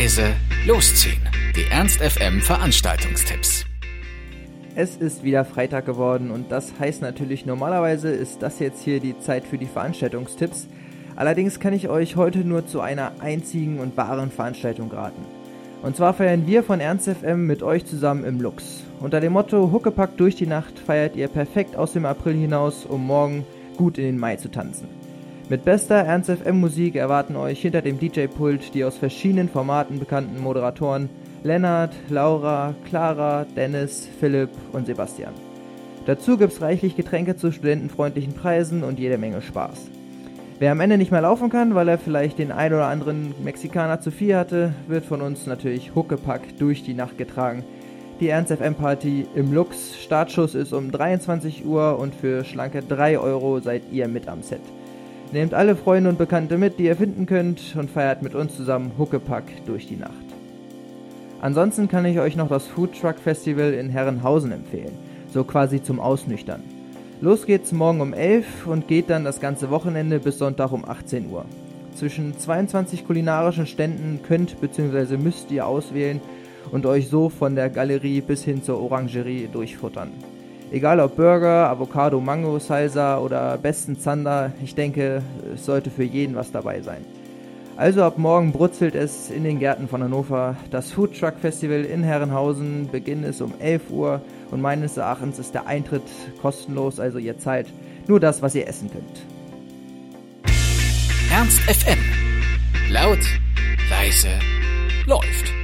leise, losziehen. Die Ernst FM Veranstaltungstipps. Es ist wieder Freitag geworden und das heißt natürlich, normalerweise ist das jetzt hier die Zeit für die Veranstaltungstipps. Allerdings kann ich euch heute nur zu einer einzigen und wahren Veranstaltung raten. Und zwar feiern wir von Ernst FM mit euch zusammen im Lux. Unter dem Motto Huckepack durch die Nacht feiert ihr perfekt aus dem April hinaus, um morgen gut in den Mai zu tanzen. Mit bester Ernst FM Musik erwarten euch hinter dem DJ-Pult die aus verschiedenen Formaten bekannten Moderatoren Lennart, Laura, Clara, Dennis, Philipp und Sebastian. Dazu gibt's reichlich Getränke zu studentenfreundlichen Preisen und jede Menge Spaß. Wer am Ende nicht mehr laufen kann, weil er vielleicht den ein oder anderen Mexikaner zu viel hatte, wird von uns natürlich Huckepack durch die Nacht getragen. Die Ernst FM Party im Lux. Startschuss ist um 23 Uhr und für schlanke 3 Euro seid ihr mit am Set. Nehmt alle Freunde und Bekannte mit, die ihr finden könnt und feiert mit uns zusammen Huckepack durch die Nacht. Ansonsten kann ich euch noch das Food Truck Festival in Herrenhausen empfehlen, so quasi zum Ausnüchtern. Los geht's morgen um 11 und geht dann das ganze Wochenende bis Sonntag um 18 Uhr. Zwischen 22 kulinarischen Ständen könnt bzw. müsst ihr auswählen und euch so von der Galerie bis hin zur Orangerie durchfuttern. Egal ob Burger, Avocado, Mango, Salsa oder besten Zander, ich denke, es sollte für jeden was dabei sein. Also ab morgen brutzelt es in den Gärten von Hannover. Das Food Truck Festival in Herrenhausen. Beginn ist um 11 Uhr und meines Erachtens ist der Eintritt kostenlos, also ihr zahlt nur das, was ihr essen könnt. Ernst FM. Laut, leise, läuft.